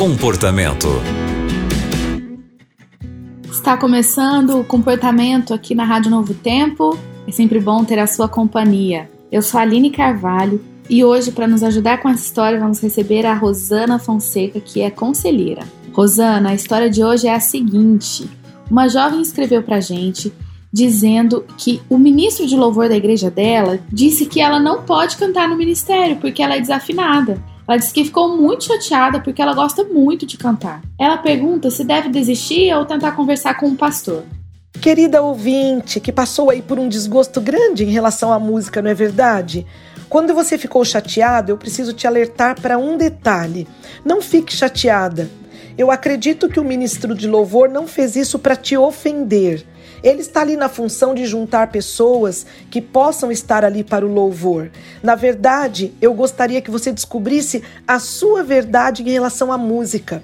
Comportamento. Está começando o comportamento aqui na Rádio Novo Tempo. É sempre bom ter a sua companhia. Eu sou a Aline Carvalho e hoje, para nos ajudar com essa história, vamos receber a Rosana Fonseca, que é conselheira. Rosana, a história de hoje é a seguinte: uma jovem escreveu para gente dizendo que o ministro de louvor da igreja dela disse que ela não pode cantar no ministério porque ela é desafinada. Ela disse que ficou muito chateada porque ela gosta muito de cantar. Ela pergunta se deve desistir ou tentar conversar com o pastor. Querida ouvinte, que passou aí por um desgosto grande em relação à música, não é verdade? Quando você ficou chateada, eu preciso te alertar para um detalhe. Não fique chateada. Eu acredito que o ministro de louvor não fez isso para te ofender. Ele está ali na função de juntar pessoas que possam estar ali para o louvor. Na verdade, eu gostaria que você descobrisse a sua verdade em relação à música.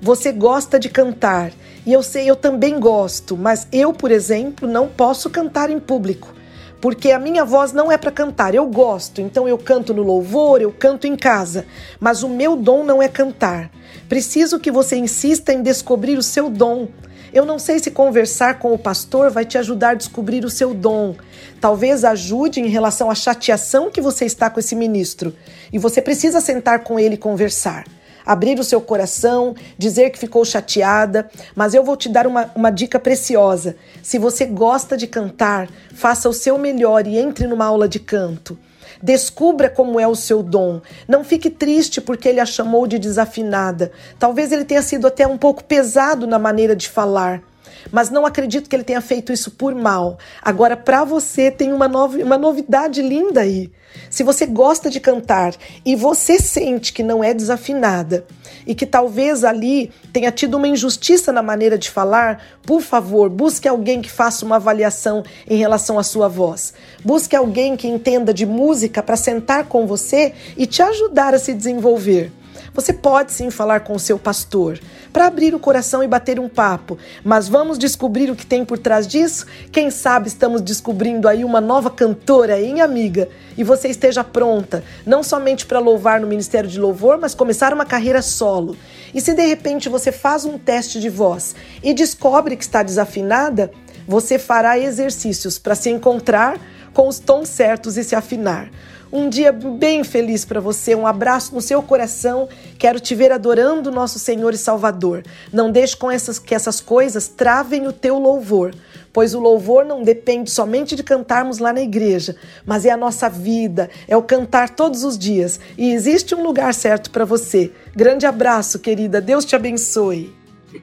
Você gosta de cantar, e eu sei, eu também gosto, mas eu, por exemplo, não posso cantar em público porque a minha voz não é para cantar. Eu gosto, então eu canto no louvor, eu canto em casa, mas o meu dom não é cantar. Preciso que você insista em descobrir o seu dom. Eu não sei se conversar com o pastor vai te ajudar a descobrir o seu dom. Talvez ajude em relação à chateação que você está com esse ministro. E você precisa sentar com ele e conversar. Abrir o seu coração, dizer que ficou chateada, mas eu vou te dar uma, uma dica preciosa. Se você gosta de cantar, faça o seu melhor e entre numa aula de canto. Descubra como é o seu dom. Não fique triste porque ele a chamou de desafinada. Talvez ele tenha sido até um pouco pesado na maneira de falar. Mas não acredito que ele tenha feito isso por mal. Agora, para você, tem uma, novi uma novidade linda aí. Se você gosta de cantar e você sente que não é desafinada e que talvez ali tenha tido uma injustiça na maneira de falar, por favor, busque alguém que faça uma avaliação em relação à sua voz. Busque alguém que entenda de música para sentar com você e te ajudar a se desenvolver. Você pode sim falar com o seu pastor para abrir o coração e bater um papo, mas vamos descobrir o que tem por trás disso? Quem sabe estamos descobrindo aí uma nova cantora, hein, amiga? E você esteja pronta, não somente para louvar no Ministério de Louvor, mas começar uma carreira solo. E se de repente você faz um teste de voz e descobre que está desafinada, você fará exercícios para se encontrar com os tons certos e se afinar. Um dia bem feliz para você, um abraço no seu coração. Quero te ver adorando nosso Senhor e Salvador. Não deixe com essas, que essas coisas travem o teu louvor, pois o louvor não depende somente de cantarmos lá na igreja, mas é a nossa vida, é o cantar todos os dias. E existe um lugar certo para você. Grande abraço, querida. Deus te abençoe.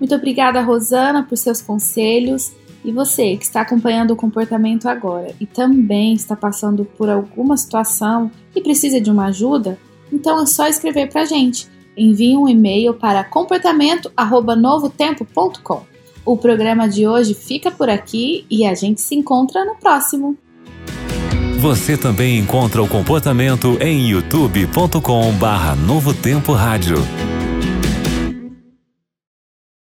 Muito obrigada, Rosana, por seus conselhos. E você que está acompanhando o comportamento agora e também está passando por alguma situação e precisa de uma ajuda, então é só escrever para a gente. Envie um e-mail para comportamento@novotempo.com. O programa de hoje fica por aqui e a gente se encontra no próximo. Você também encontra o comportamento em youtube.com/novotempo rádio.